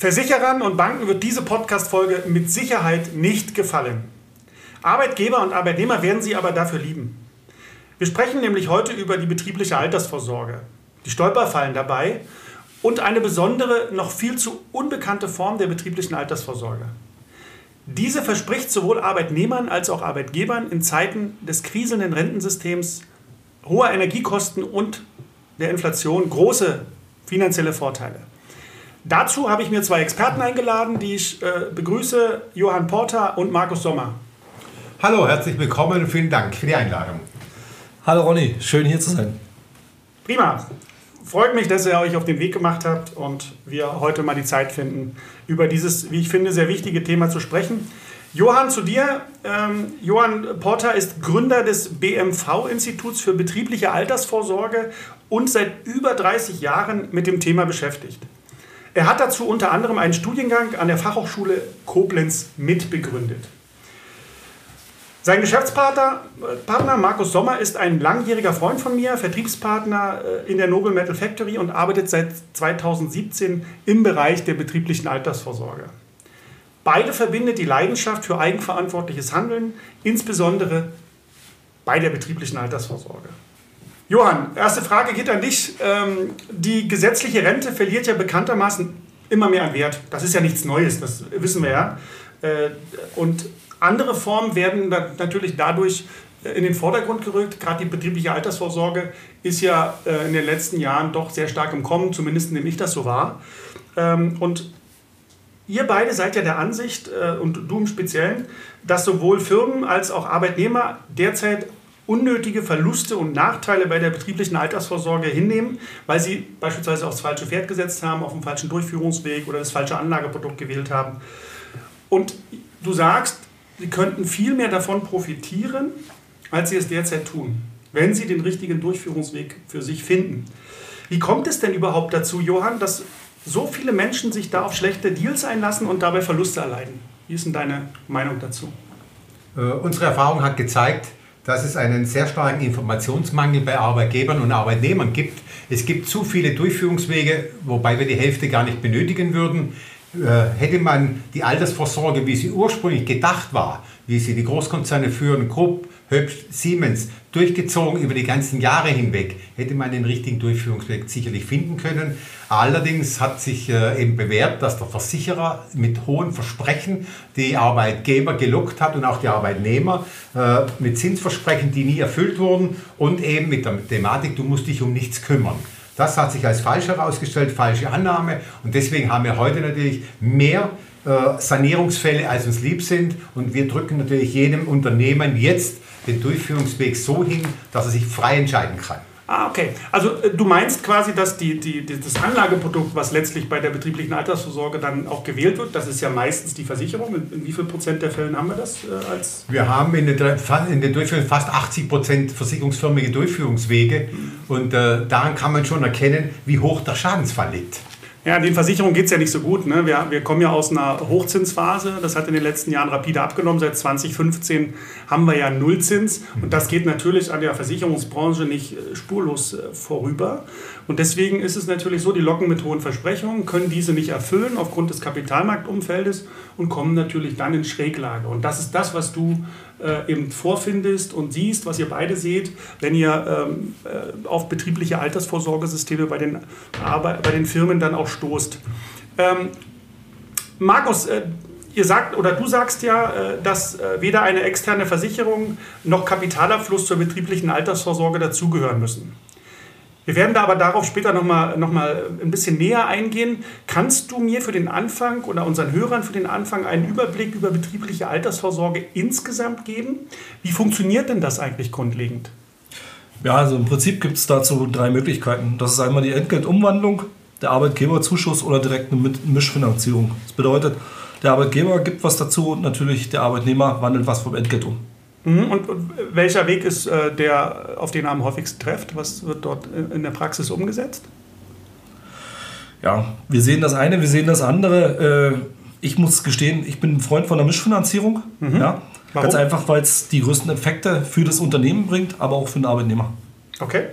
Versicherern und Banken wird diese Podcast-Folge mit Sicherheit nicht gefallen. Arbeitgeber und Arbeitnehmer werden sie aber dafür lieben. Wir sprechen nämlich heute über die betriebliche Altersvorsorge, die Stolperfallen dabei und eine besondere, noch viel zu unbekannte Form der betrieblichen Altersvorsorge. Diese verspricht sowohl Arbeitnehmern als auch Arbeitgebern in Zeiten des kriselnden Rentensystems, hoher Energiekosten und der Inflation große finanzielle Vorteile. Dazu habe ich mir zwei Experten eingeladen, die ich äh, begrüße, Johann Porter und Markus Sommer. Hallo, herzlich willkommen und vielen Dank für die Einladung. Hallo Ronny, schön hier zu sein. Prima. Freut mich, dass ihr euch auf den Weg gemacht habt und wir heute mal die Zeit finden, über dieses, wie ich finde, sehr wichtige Thema zu sprechen. Johann, zu dir. Ähm, Johann Porter ist Gründer des BMV-Instituts für betriebliche Altersvorsorge und seit über 30 Jahren mit dem Thema beschäftigt. Er hat dazu unter anderem einen Studiengang an der Fachhochschule Koblenz mitbegründet. Sein Geschäftspartner Partner Markus Sommer ist ein langjähriger Freund von mir, Vertriebspartner äh, in der Noble Metal Factory und arbeitet seit 2017 im Bereich der betrieblichen Altersvorsorge. Beide verbindet die Leidenschaft für eigenverantwortliches Handeln, insbesondere bei der betrieblichen Altersvorsorge. Johann, erste Frage geht an dich. Ähm, die gesetzliche Rente verliert ja bekanntermaßen immer mehr an Wert. Das ist ja nichts Neues, das wissen wir ja. Äh, und andere Formen werden natürlich dadurch äh, in den Vordergrund gerückt. Gerade die betriebliche Altersvorsorge ist ja äh, in den letzten Jahren doch sehr stark im Kommen, zumindest nehme ich das so wahr. Ähm, und ihr beide seid ja der Ansicht, und du im Speziellen, dass sowohl Firmen als auch Arbeitnehmer derzeit unnötige Verluste und Nachteile bei der betrieblichen Altersvorsorge hinnehmen, weil sie beispielsweise aufs falsche Pferd gesetzt haben, auf den falschen Durchführungsweg oder das falsche Anlageprodukt gewählt haben. Und du sagst, Sie könnten viel mehr davon profitieren, als Sie es derzeit tun, wenn Sie den richtigen Durchführungsweg für sich finden. Wie kommt es denn überhaupt dazu, Johann, dass so viele Menschen sich da auf schlechte Deals einlassen und dabei Verluste erleiden? Wie ist denn deine Meinung dazu? Äh, unsere Erfahrung hat gezeigt, dass es einen sehr starken Informationsmangel bei Arbeitgebern und Arbeitnehmern gibt. Es gibt zu viele Durchführungswege, wobei wir die Hälfte gar nicht benötigen würden. Äh, hätte man die Altersvorsorge, wie sie ursprünglich gedacht war, wie sie die Großkonzerne führen, Krupp, Höpsch, Siemens, durchgezogen über die ganzen Jahre hinweg, hätte man den richtigen Durchführungsweg sicherlich finden können. Allerdings hat sich äh, eben bewährt, dass der Versicherer mit hohen Versprechen die Arbeitgeber gelockt hat und auch die Arbeitnehmer äh, mit Zinsversprechen, die nie erfüllt wurden und eben mit der Thematik, du musst dich um nichts kümmern. Das hat sich als falsch herausgestellt, falsche Annahme. Und deswegen haben wir heute natürlich mehr Sanierungsfälle, als uns lieb sind. Und wir drücken natürlich jedem Unternehmen jetzt den Durchführungsweg so hin, dass er sich frei entscheiden kann. Ah, okay. Also äh, du meinst quasi, dass die, die, das Anlageprodukt, was letztlich bei der betrieblichen Altersvorsorge dann auch gewählt wird, das ist ja meistens die Versicherung. In, in wie viel Prozent der Fällen haben wir das äh, als? Wir haben in der, in der Durchführung fast 80 Prozent versicherungsförmige Durchführungswege mhm. und äh, daran kann man schon erkennen, wie hoch der Schadensfall liegt. Ja, den Versicherungen geht es ja nicht so gut. Ne? Wir, wir kommen ja aus einer Hochzinsphase. Das hat in den letzten Jahren rapide abgenommen. Seit 2015 haben wir ja Nullzins. Und das geht natürlich an der Versicherungsbranche nicht äh, spurlos äh, vorüber. Und deswegen ist es natürlich so, die locken mit hohen Versprechungen, können diese nicht erfüllen aufgrund des Kapitalmarktumfeldes und kommen natürlich dann in Schräglage. Und das ist das, was du äh, eben vorfindest und siehst, was ihr beide seht, wenn ihr ähm, äh, auf betriebliche Altersvorsorgesysteme bei den, bei den Firmen dann auch stoßt. Ähm, Markus, äh, ihr sagt oder du sagst ja, äh, dass äh, weder eine externe Versicherung noch Kapitalabfluss zur betrieblichen Altersvorsorge dazugehören müssen. Wir werden da aber darauf später nochmal noch mal ein bisschen näher eingehen. Kannst du mir für den Anfang oder unseren Hörern für den Anfang einen Überblick über betriebliche Altersvorsorge insgesamt geben? Wie funktioniert denn das eigentlich grundlegend? Ja, also im Prinzip gibt es dazu drei Möglichkeiten. Das ist einmal die Entgeltumwandlung, der Arbeitgeberzuschuss oder direkt eine Mischfinanzierung. Das bedeutet, der Arbeitgeber gibt was dazu und natürlich der Arbeitnehmer wandelt was vom Entgelt um. Mhm. Und welcher Weg ist äh, der, auf den ihr am häufigsten trefft? Was wird dort in der Praxis umgesetzt? Ja, wir sehen das eine, wir sehen das andere. Äh, ich muss gestehen, ich bin ein Freund von der Mischfinanzierung. Mhm. Ja, Warum? Ganz einfach, weil es die größten Effekte für das Unternehmen bringt, aber auch für den Arbeitnehmer. Okay.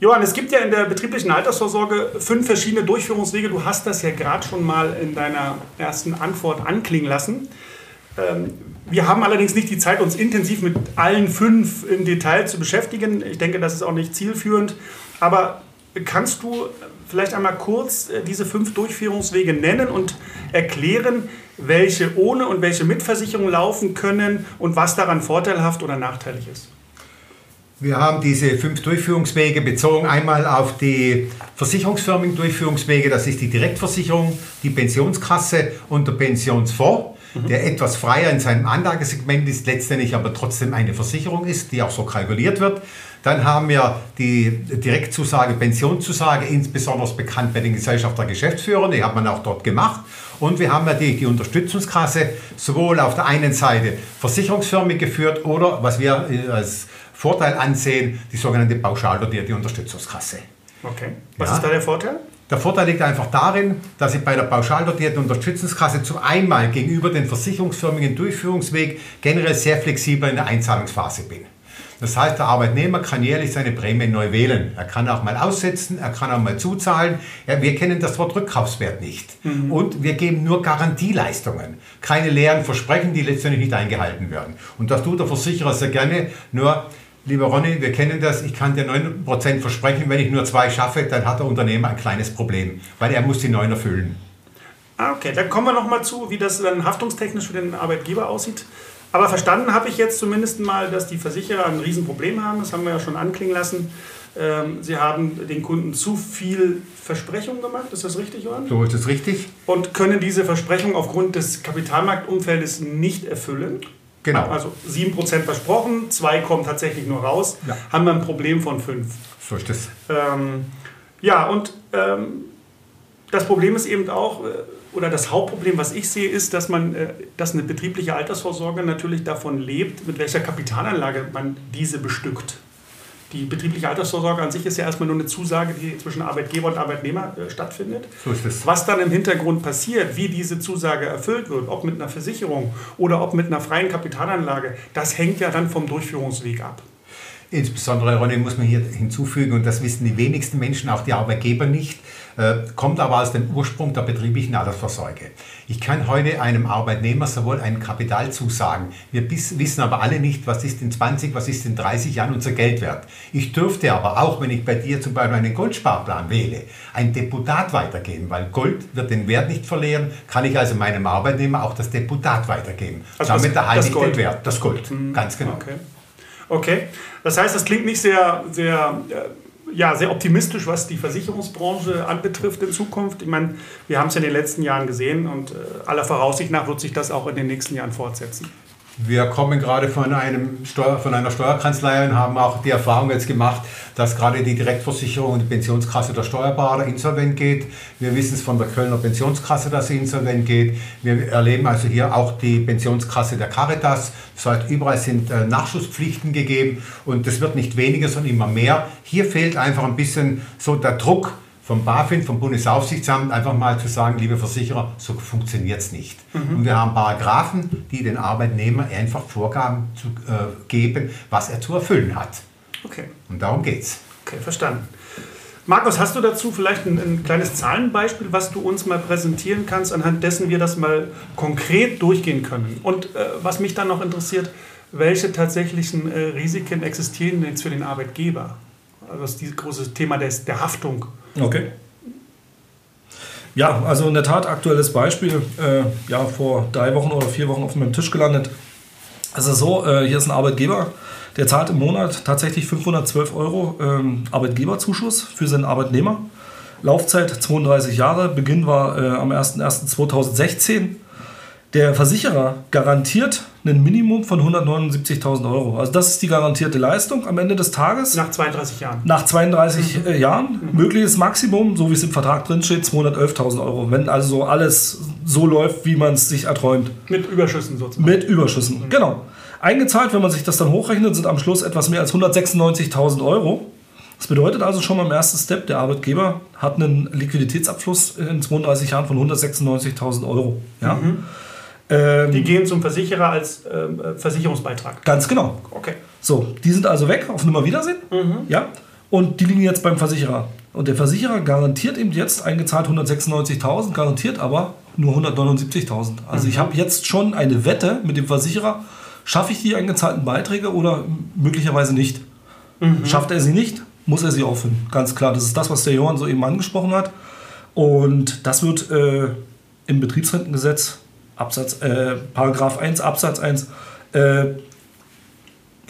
Johann, es gibt ja in der betrieblichen Altersvorsorge fünf verschiedene Durchführungswege. Du hast das ja gerade schon mal in deiner ersten Antwort anklingen lassen. Ähm, wir haben allerdings nicht die Zeit, uns intensiv mit allen fünf im Detail zu beschäftigen. Ich denke, das ist auch nicht zielführend. Aber kannst du vielleicht einmal kurz äh, diese fünf Durchführungswege nennen und erklären, welche ohne und welche mit Versicherung laufen können und was daran vorteilhaft oder nachteilig ist? Wir haben diese fünf Durchführungswege bezogen. Einmal auf die versicherungsförmigen Durchführungswege, das ist die Direktversicherung, die Pensionskasse und der Pensionsfonds, mhm. der etwas freier in seinem Anlagesegment ist, letztendlich aber trotzdem eine Versicherung ist, die auch so kalkuliert wird. Dann haben wir die Direktzusage, Pensionszusage, insbesondere bekannt bei den Gesellschafter Geschäftsführern, die hat man auch dort gemacht. Und wir haben ja die, die Unterstützungskasse sowohl auf der einen Seite versicherungsförmig geführt oder, was wir als Vorteil ansehen, die sogenannte pauschal dotierte Unterstützungskasse. Okay. Was ja. ist da der Vorteil? Der Vorteil liegt einfach darin, dass ich bei der pauschal dotierten Unterstützungskasse zum einmal gegenüber den versicherungsförmigen Durchführungsweg generell sehr flexibel in der Einzahlungsphase bin. Das heißt, der Arbeitnehmer kann jährlich seine Prämie neu wählen. Er kann auch mal aussetzen, er kann auch mal zuzahlen. Ja, wir kennen das Wort Rückkaufswert nicht. Mhm. Und wir geben nur Garantieleistungen. Keine leeren Versprechen, die letztendlich nicht eingehalten werden. Und das tut der Versicherer sehr gerne. Nur Lieber Ronny, wir kennen das, ich kann dir 9% versprechen, wenn ich nur zwei schaffe, dann hat der Unternehmer ein kleines Problem, weil er muss die 9 erfüllen. Ah, okay, dann kommen wir nochmal zu, wie das dann haftungstechnisch für den Arbeitgeber aussieht. Aber verstanden habe ich jetzt zumindest mal, dass die Versicherer ein Riesenproblem haben, das haben wir ja schon anklingen lassen. Ähm, sie haben den Kunden zu viel Versprechungen gemacht, ist das richtig, Johann? So ist es richtig. Und können diese Versprechungen aufgrund des Kapitalmarktumfeldes nicht erfüllen? Genau. Also 7% versprochen, 2 kommen tatsächlich nur raus, ja. haben wir ein Problem von 5. So ist es. Ähm, ja, und ähm, das Problem ist eben auch, äh, oder das Hauptproblem, was ich sehe, ist, dass man, äh, dass eine betriebliche Altersvorsorge natürlich davon lebt, mit welcher Kapitalanlage man diese bestückt. Die betriebliche Altersvorsorge an sich ist ja erstmal nur eine Zusage, die zwischen Arbeitgeber und Arbeitnehmer äh, stattfindet. So ist es. Was dann im Hintergrund passiert, wie diese Zusage erfüllt wird, ob mit einer Versicherung oder ob mit einer freien Kapitalanlage, das hängt ja dann vom Durchführungsweg ab. Insbesondere, Ronny, muss man hier hinzufügen, und das wissen die wenigsten Menschen, auch die Arbeitgeber nicht, äh, kommt aber aus dem Ursprung der betrieblichen Altersvorsorge. Ich kann heute einem Arbeitnehmer sowohl ein Kapital zusagen, wir bis, wissen aber alle nicht, was ist in 20, was ist in 30 Jahren unser Geld wert. Ich dürfte aber auch, wenn ich bei dir zum Beispiel einen Goldsparplan wähle, ein Deputat weitergeben, weil Gold wird den Wert nicht verlieren, kann ich also meinem Arbeitnehmer auch das Deputat weitergeben. Also Damit erhalte ich den Wert, das Gold, mhm. ganz genau. Okay. Okay, das heißt, das klingt nicht sehr, sehr, äh, ja, sehr optimistisch, was die Versicherungsbranche anbetrifft in Zukunft. Ich meine, wir haben es in den letzten Jahren gesehen und äh, aller Voraussicht nach wird sich das auch in den nächsten Jahren fortsetzen. Wir kommen gerade von, einem Steuer, von einer Steuerkanzlei und haben auch die Erfahrung jetzt gemacht, dass gerade die Direktversicherung und die Pensionskasse der Steuerberater insolvent geht. Wir wissen es von der Kölner Pensionskasse, dass sie insolvent geht. Wir erleben also hier auch die Pensionskasse der Caritas. Das heißt, überall sind äh, Nachschusspflichten gegeben und das wird nicht weniger, sondern immer mehr. Hier fehlt einfach ein bisschen so der Druck, vom BaFin, vom Bundesaufsichtsamt, einfach mal zu sagen, liebe Versicherer, so funktioniert es nicht. Mhm. Und wir haben Paragraphen, die den Arbeitnehmer einfach Vorgaben zu, äh, geben, was er zu erfüllen hat. Okay. Und darum geht es. Okay, verstanden. Markus, hast du dazu vielleicht ein, ein, kleines Zahlenbeispiel, was du uns mal präsentieren kannst, anhand dessen wir das mal konkret durchgehen können? Und äh, was mich dann noch interessiert, welche tatsächlichen äh, Risiken existieren jetzt für den Arbeitgeber? Also das ist dieses große Thema des, der Haftung. Okay. Ja, also in der Tat aktuelles Beispiel, äh, ja, vor drei Wochen oder vier Wochen auf meinem Tisch gelandet. Es ist so, äh, hier ist ein Arbeitgeber, der zahlt im Monat tatsächlich 512 Euro ähm, Arbeitgeberzuschuss für seinen Arbeitnehmer. Laufzeit 32 Jahre, Beginn war äh, am 01.01.2016. Der Versicherer garantiert ein Minimum von 179.000 Euro. Also das ist die garantierte Leistung am Ende des Tages. Nach 32 Jahren. Nach 32 mhm. Jahren. Mhm. Mögliches Maximum, so wie es im Vertrag drin steht, 211.000 Euro. Wenn also alles so läuft, wie man es sich erträumt. Mit Überschüssen sozusagen. Mit Überschüssen, mhm. genau. Eingezahlt, wenn man sich das dann hochrechnet, sind am Schluss etwas mehr als 196.000 Euro. Das bedeutet also schon mal im ersten Step, der Arbeitgeber hat einen Liquiditätsabfluss in 32 Jahren von 196.000 Euro. Ja? Mhm. Ähm, die gehen zum Versicherer als ähm, Versicherungsbeitrag. Ganz genau. Okay. So, die sind also weg, auf Nummer Wiedersehen. Mhm. Ja. Und die liegen jetzt beim Versicherer. Und der Versicherer garantiert eben jetzt eingezahlt 196.000, garantiert aber nur 179.000. Also ich habe jetzt schon eine Wette mit dem Versicherer, schaffe ich die eingezahlten Beiträge oder möglicherweise nicht. Schafft er sie nicht, muss er sie auffüllen. Ganz klar, das ist das, was der Johann soeben angesprochen hat. Und das wird äh, im Betriebsrentengesetz, Absatz, äh, Paragraph 1, Absatz 1, äh,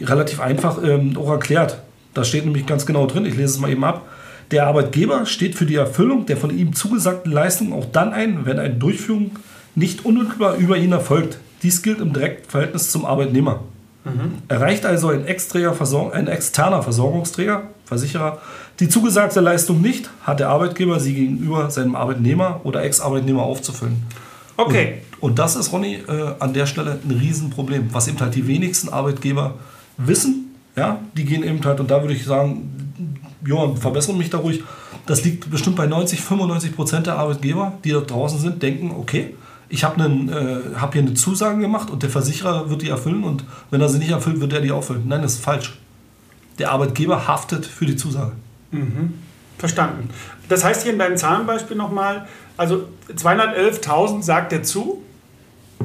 relativ einfach ähm, auch erklärt. Da steht nämlich ganz genau drin, ich lese es mal eben ab. Der Arbeitgeber steht für die Erfüllung der von ihm zugesagten Leistung auch dann ein, wenn eine Durchführung nicht unmittelbar über ihn erfolgt. Dies gilt im direkten Verhältnis zum Arbeitnehmer. Erreicht also ein, extreger Versorg ein externer Versorgungsträger, Versicherer, die zugesagte Leistung nicht, hat der Arbeitgeber sie gegenüber seinem Arbeitnehmer oder Ex-Arbeitnehmer aufzufüllen. Okay. Und, und das ist, Ronny, äh, an der Stelle ein Riesenproblem, was eben halt die wenigsten Arbeitgeber wissen. Ja, die gehen eben halt, und da würde ich sagen, Johann, verbessere mich da ruhig, das liegt bestimmt bei 90, 95 Prozent der Arbeitgeber, die da draußen sind, denken, okay, ich habe äh, hab hier eine Zusage gemacht und der Versicherer wird die erfüllen und wenn er sie nicht erfüllt, wird er die auffüllen. Nein, das ist falsch. Der Arbeitgeber haftet für die Zusage. Verstanden. Das heißt hier in deinem Zahlenbeispiel nochmal, also 211.000 sagt er zu.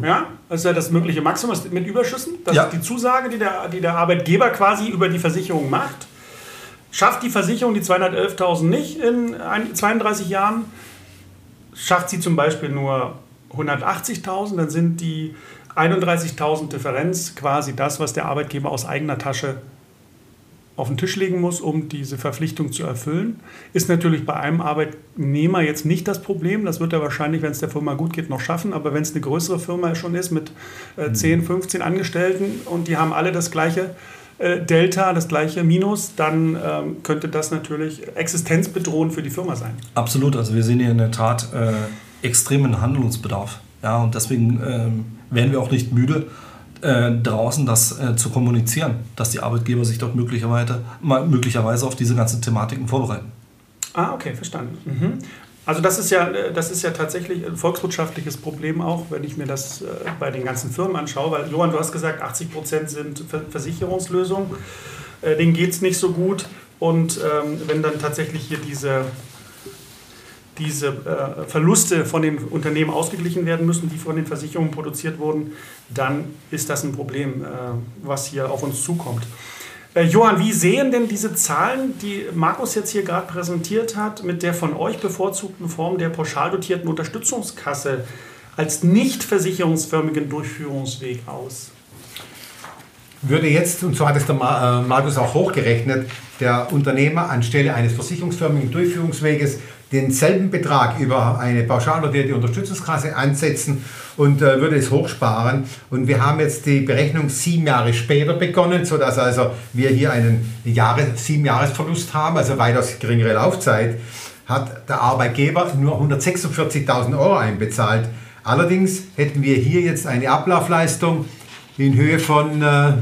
Ja, das ist ja das mögliche Maximum mit Überschüssen. Das Ja. ist die Zusage, die der, die der Arbeitgeber quasi über die Versicherung macht. Schafft die Versicherung die 211.000 nicht in ein- 32 Jahren, schafft sie zum Beispiel nur 180.000, dann sind die 31.000 Differenz quasi das, was der Arbeitgeber aus eigener Tasche auf den Tisch legen muss, um diese Verpflichtung zu erfüllen. Ist natürlich bei einem Arbeitnehmer jetzt nicht das Problem. Das wird er wahrscheinlich, wenn es der Firma gut geht, noch schaffen. Aber wenn es eine größere Firma schon ist mit äh, 10, 15 Angestellten und die haben alle das gleiche äh, Delta, das gleiche Minus, dann ähm, könnte das natürlich existenzbedrohend für die Firma sein. Absolut, also wir sehen hier in der Tat äh, extremen Handlungsbedarf. Ja, und deswegen ähm, werden wir auch nicht müde, äh, draußen das äh, zu kommunizieren, dass die Arbeitgeber sich dort möglicherweise, möglicherweise auf diese ganzen Thematiken vorbereiten. Ah, okay, verstanden. Mhm. Also das ist ja, äh, das ist ja tatsächlich ein volkswirtschaftliches Problem auch, wenn ich mir das äh, bei den ganzen Firmen anschaue. Weil Johann, du hast gesagt, 80 Prozent sind Ver Versicherungslösungen. Denen geht es nicht so gut. Und ähm, wenn dann tatsächlich hier diese, diese äh, Verluste von den Unternehmen ausgeglichen werden müssen, die von den Versicherungen produziert wurden, dann ist das ein Problem, äh, was hier auf uns zukommt. Äh, Johann, wie sehen denn diese Zahlen, die Markus jetzt hier gerade präsentiert hat, mit der von euch bevorzugten Form der pauschal dotierten Unterstützungskasse als nicht versicherungsförmigen Durchführungsweg aus? würde jetzt, und so hat es der äh, Markus auch hochgerechnet, der Unternehmer anstelle eines versicherungsförmigen Durchführungsweges denselben Betrag über eine pauschal dotierte Unterstützungskasse ansetzen und äh, würde es hochsparen. Und wir haben jetzt die Berechnung sieben Jahre später begonnen, sodass also wir hier einen Jahres-, sieben Jahresverlust haben, also weitaus geringere Laufzeit, hat der Arbeitgeber nur 146.000 Euro einbezahlt. Allerdings hätten wir hier jetzt eine Ablaufleistung in Höhe von äh,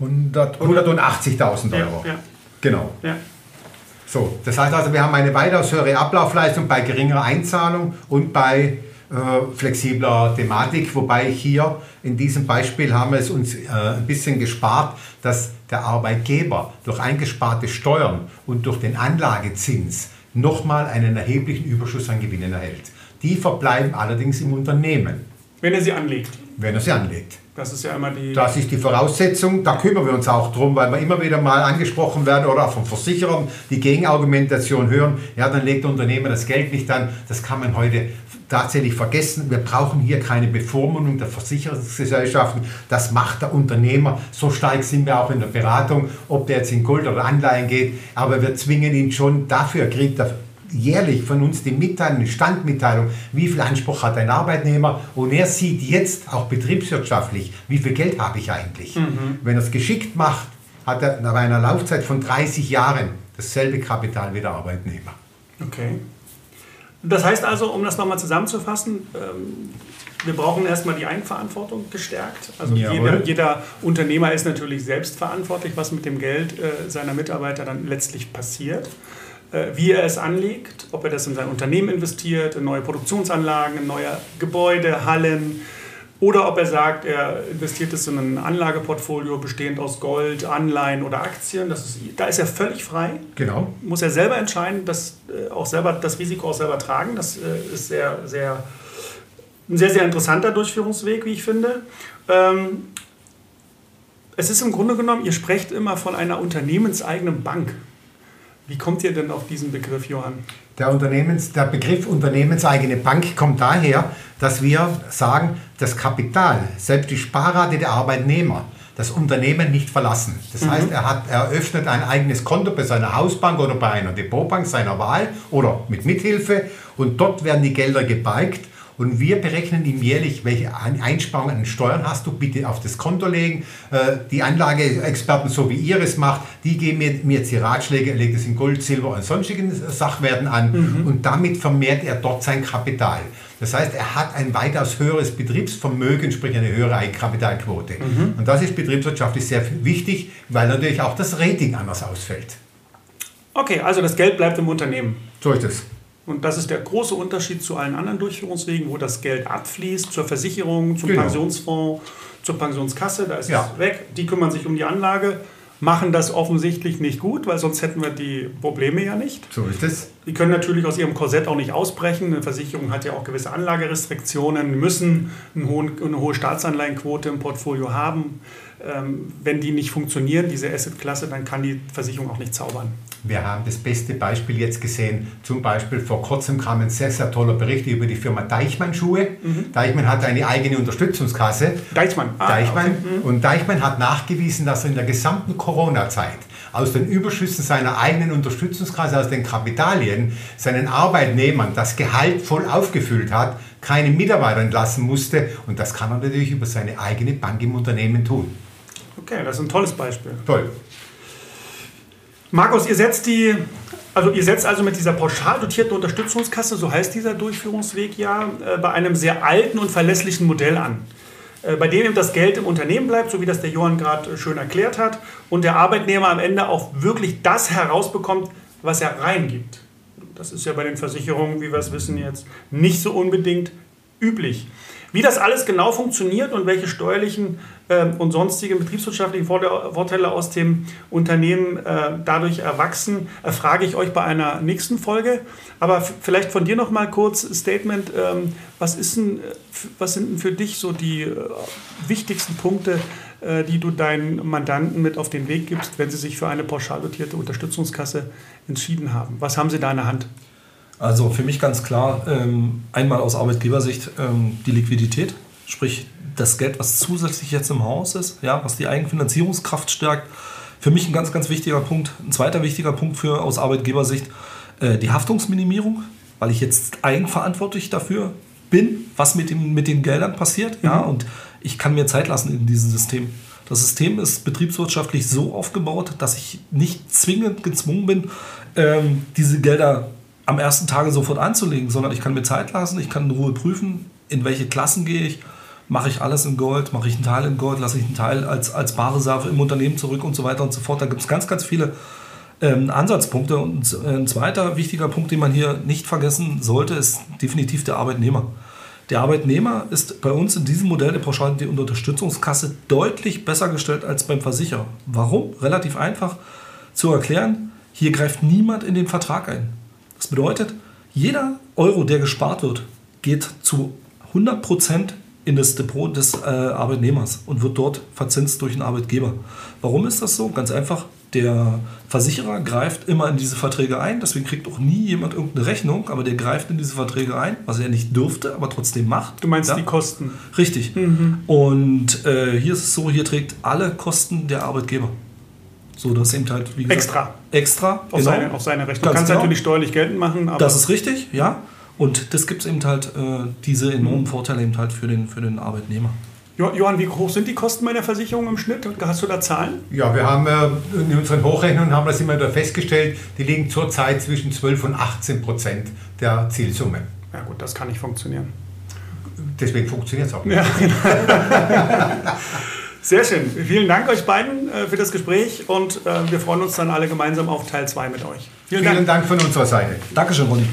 100 180.000 Euro. Ja, ja, Genau. ja. So, das heißt also, wir haben eine weitaus höhere Ablaufleistung bei geringerer Einzahlung und bei äh, flexibler Thematik, wobei hier in diesem Beispiel haben wir es uns äh, ein bisschen gespart, dass der Arbeitgeber durch eingesparte Steuern und durch den Anlagezins nochmal einen erheblichen Überschuss an Gewinnen erhält. Die verbleiben allerdings im Unternehmen, Wenn er sie anlegt. wenn er sie anlegt. Das ist ja immer die. Das ist die Voraussetzung, da kümmern wir uns auch drum, weil wir immer wieder mal angesprochen werden oder auch von Versicherern die Gegenargumentation hören, ja, dann legt der Unternehmer das Geld nicht an. Das kann man heute tatsächlich vergessen. Wir brauchen hier keine Bevormundung der Versicherungsgesellschaften. Das macht der Unternehmer. So stark sind wir auch in der Beratung, ob der jetzt in Gold oder Anleihen geht. Aber wir zwingen ihn schon, dafür kriegt er jährlich von uns die Mitteilung, die Standmitteilung, wie viel Anspruch hat ein Arbeitnehmer und er sieht jetzt auch betriebswirtschaftlich, wie viel Geld habe ich eigentlich. Wenn er es geschickt macht, hat er nach einer Laufzeit von 30 Jahren dasselbe Kapital wie der Arbeitnehmer. Okay. Das heißt also, um das nochmal zusammenzufassen, ähm, wir brauchen erstmal die Eigenverantwortung gestärkt. Also jeder, jeder Unternehmer ist natürlich selbst verantwortlich, was mit dem Geld äh, seiner Mitarbeiter dann letztlich passiert. Äh, wie er es anlegt, ob er das in sein Unternehmen investiert, in neue Produktionsanlagen, in neue Gebäude, Hallen oder ob er sagt, er investiert es in ein Anlageportfolio bestehend aus Gold, Anleihen oder Aktien. Das ist, da ist er völlig frei. Genau. Muss er selber entscheiden, das, äh, auch selber, das Risiko auch selber tragen. Das äh, ist sehr, sehr, ein sehr, sehr interessanter Durchführungsweg, wie ich finde. Ähm, es ist im Grunde genommen, ihr sprecht immer von einer unternehmenseigenen Bank. Wie kommt ihr denn auf diesen Begriff, Johann? Der, Unternehmens, der Begriff unternehmenseigene Bank kommt daher, dass wir sagen, das Kapital, selbst die Sparrate der Arbeitnehmer, das Unternehmen nicht verlassen. Das mhm. heißt, er hat eröffnet ein eigenes Konto bei seiner Hausbank oder bei einer Depotbank seiner Wahl oder mit Mithilfe und dort werden die Gelder gebalgt und wir berechnen ihm jährlich, welche Einsparungen an Steuern hast du, bitte auf das Konto legen. Äh, die Anlageexperten, so wie ihr es macht, die geben mir, mir jetzt die Ratschläge, er legt es in Gold, Silber und sonstigen Sachwerten an mhm. und damit vermehrt er dort sein Kapital. Das heißt, er hat ein weitaus höheres Betriebsvermögen, sprich eine höhere Eigenkapitalquote. Mhm. Und das ist betriebswirtschaftlich sehr wichtig, weil natürlich auch das Rating anders ausfällt. Okay, also das Geld bleibt im Unternehmen. So ist es. Und das ist der große Unterschied zu allen anderen Durchführungswegen, wo das Geld abfließt zur Versicherung, zum genau. Pensionsfonds, zur Pensionskasse, da ist ja. es weg. Die kümmern sich um die Anlage, machen das offensichtlich nicht gut, weil sonst hätten wir die Probleme ja nicht. So ist es. Die können natürlich aus ihrem Korsett auch nicht ausbrechen. Eine Versicherung hat ja auch gewisse Anlagerestriktionen, müssen eine hohe, eine hohe Staatsanleihenquote im Portfolio haben. Ähm, wenn die nicht funktionieren, diese Assetklasse, dann kann die Versicherung auch nicht zaubern. Wir haben das beste Beispiel jetzt gesehen. Zum Beispiel vor kurzem kam ein sehr, sehr toller Bericht über die Firma Deichmann Schuhe. Mhm. Deichmann hat eine eigene Unterstützungskasse. Deichmann. Ah, Deichmann. Okay. Mhm. Und Deichmann hat nachgewiesen, dass er in der gesamten Corona-Zeit aus den Überschüssen seiner eigenen Unterstützungskasse, aus den Kapitalien, seinen Arbeitnehmern das Gehalt voll aufgefüllt hat, keine Mitarbeiter entlassen musste. Und das kann er natürlich über seine eigene Bank im Unternehmen tun. Okay, das ist ein tolles Beispiel. Toll. Markus, ihr setzt die, also ihr setzt also mit dieser pauschal dotierten Unterstützungskasse, so heißt dieser Durchführungsweg ja, äh, bei einem sehr alten und verlässlichen Modell an. Äh, bei dem eben das Geld im Unternehmen bleibt, so wie das der Johann gerade schön erklärt hat, und der Arbeitnehmer am Ende auch wirklich das herausbekommt, was er reingibt. Das ist ja bei den Versicherungen, wie wir es wissen jetzt, nicht so unbedingt üblich. Wie das alles genau funktioniert und welche steuerlichen äh, und sonstigen betriebswirtschaftlichen Vorteile aus dem Unternehmen äh, dadurch erwachsen, erfrage ich euch bei einer nächsten Folge. Aber vielleicht von dir noch mal kurz Statement. Ähm, was, ist denn, was sind denn für dich so die äh, wichtigsten Punkte, äh, die du deinen Mandanten mit auf den Weg gibst, wenn sie sich für eine pauschal dotierte Unterstützungskasse entschieden haben? Was haben sie da in der Hand? Also für mich ganz klar, ähm, einmal aus Arbeitgebersicht ähm, die Liquidität, sprich das Geld, was zusätzlich jetzt im Haus ist, ja, was die Eigenfinanzierungskraft stärkt. Für mich ein ganz, ganz wichtiger Punkt. Ein zweiter wichtiger Punkt für aus Arbeitgebersicht, äh, die Haftungsminimierung, weil ich jetzt eigenverantwortlich dafür bin, was mit, dem, mit den Geldern passiert. Mhm. Ja, und ich kann mir Zeit lassen in diesem System. Das System ist betriebswirtschaftlich so aufgebaut, dass ich nicht zwingend gezwungen bin, ähm, diese Gelder am ersten Tage sofort anzulegen, sondern ich kann mir Zeit lassen, ich kann in Ruhe prüfen, in welche Klassen gehe ich, mache ich alles in Gold, mache ich einen Teil in Gold, lasse ich einen Teil als, als Barreserve im Unternehmen zurück und so weiter und so fort. Da gibt es ganz, ganz viele ähm, Ansatzpunkte. Und ein zweiter wichtiger Punkt, den man hier nicht vergessen sollte, ist definitiv der Arbeitnehmer. Der Arbeitnehmer ist bei uns in diesem Modell der Pauschal- und Unterstützungskasse deutlich besser gestellt als beim Versicherer. Warum? Relativ einfach zu erklären. Hier greift niemand in den Vertrag ein. Das bedeutet, jeder Euro, der gespart wird, geht zu 100% in das Depot des äh, Arbeitnehmers und wird dort verzinst durch den Arbeitgeber. Warum ist das so? Ganz einfach, der Versicherer greift immer in diese Verträge ein, deswegen kriegt auch nie jemand irgendeine Rechnung, aber der greift in diese Verträge ein, was er nicht dürfte, aber trotzdem macht. Du meinst ja? die Kosten? Richtig. Mhm. Und äh, hier ist es so, hier trägt alle Kosten der Arbeitgeber. So, dass eben halt, wie gesagt, extra. Extra. Auf, genau. seine, auf seine Rechnung. Du kannst genau. natürlich steuerlich geltend machen. Aber das ist richtig, ja. Und das gibt es eben halt, äh, diese enormen mhm. Vorteile eben halt für den, für den Arbeitnehmer. Johann, wie hoch sind die Kosten meiner Versicherung im Schnitt? Hast du da Zahlen? Ja, wir haben äh, in unseren Hochrechnungen haben das immer wieder festgestellt, die liegen zurzeit zwischen 12 und 18 Prozent der Zielsumme. Ja gut, das kann nicht funktionieren. Deswegen funktioniert es auch nicht. Ja. Sehr schön. Vielen Dank euch beiden äh, für das Gespräch und äh, wir freuen uns dann alle gemeinsam auf Teil 2 mit euch. Vielen, Vielen Dank. Dank von unserer Seite. Dankeschön, Ronny.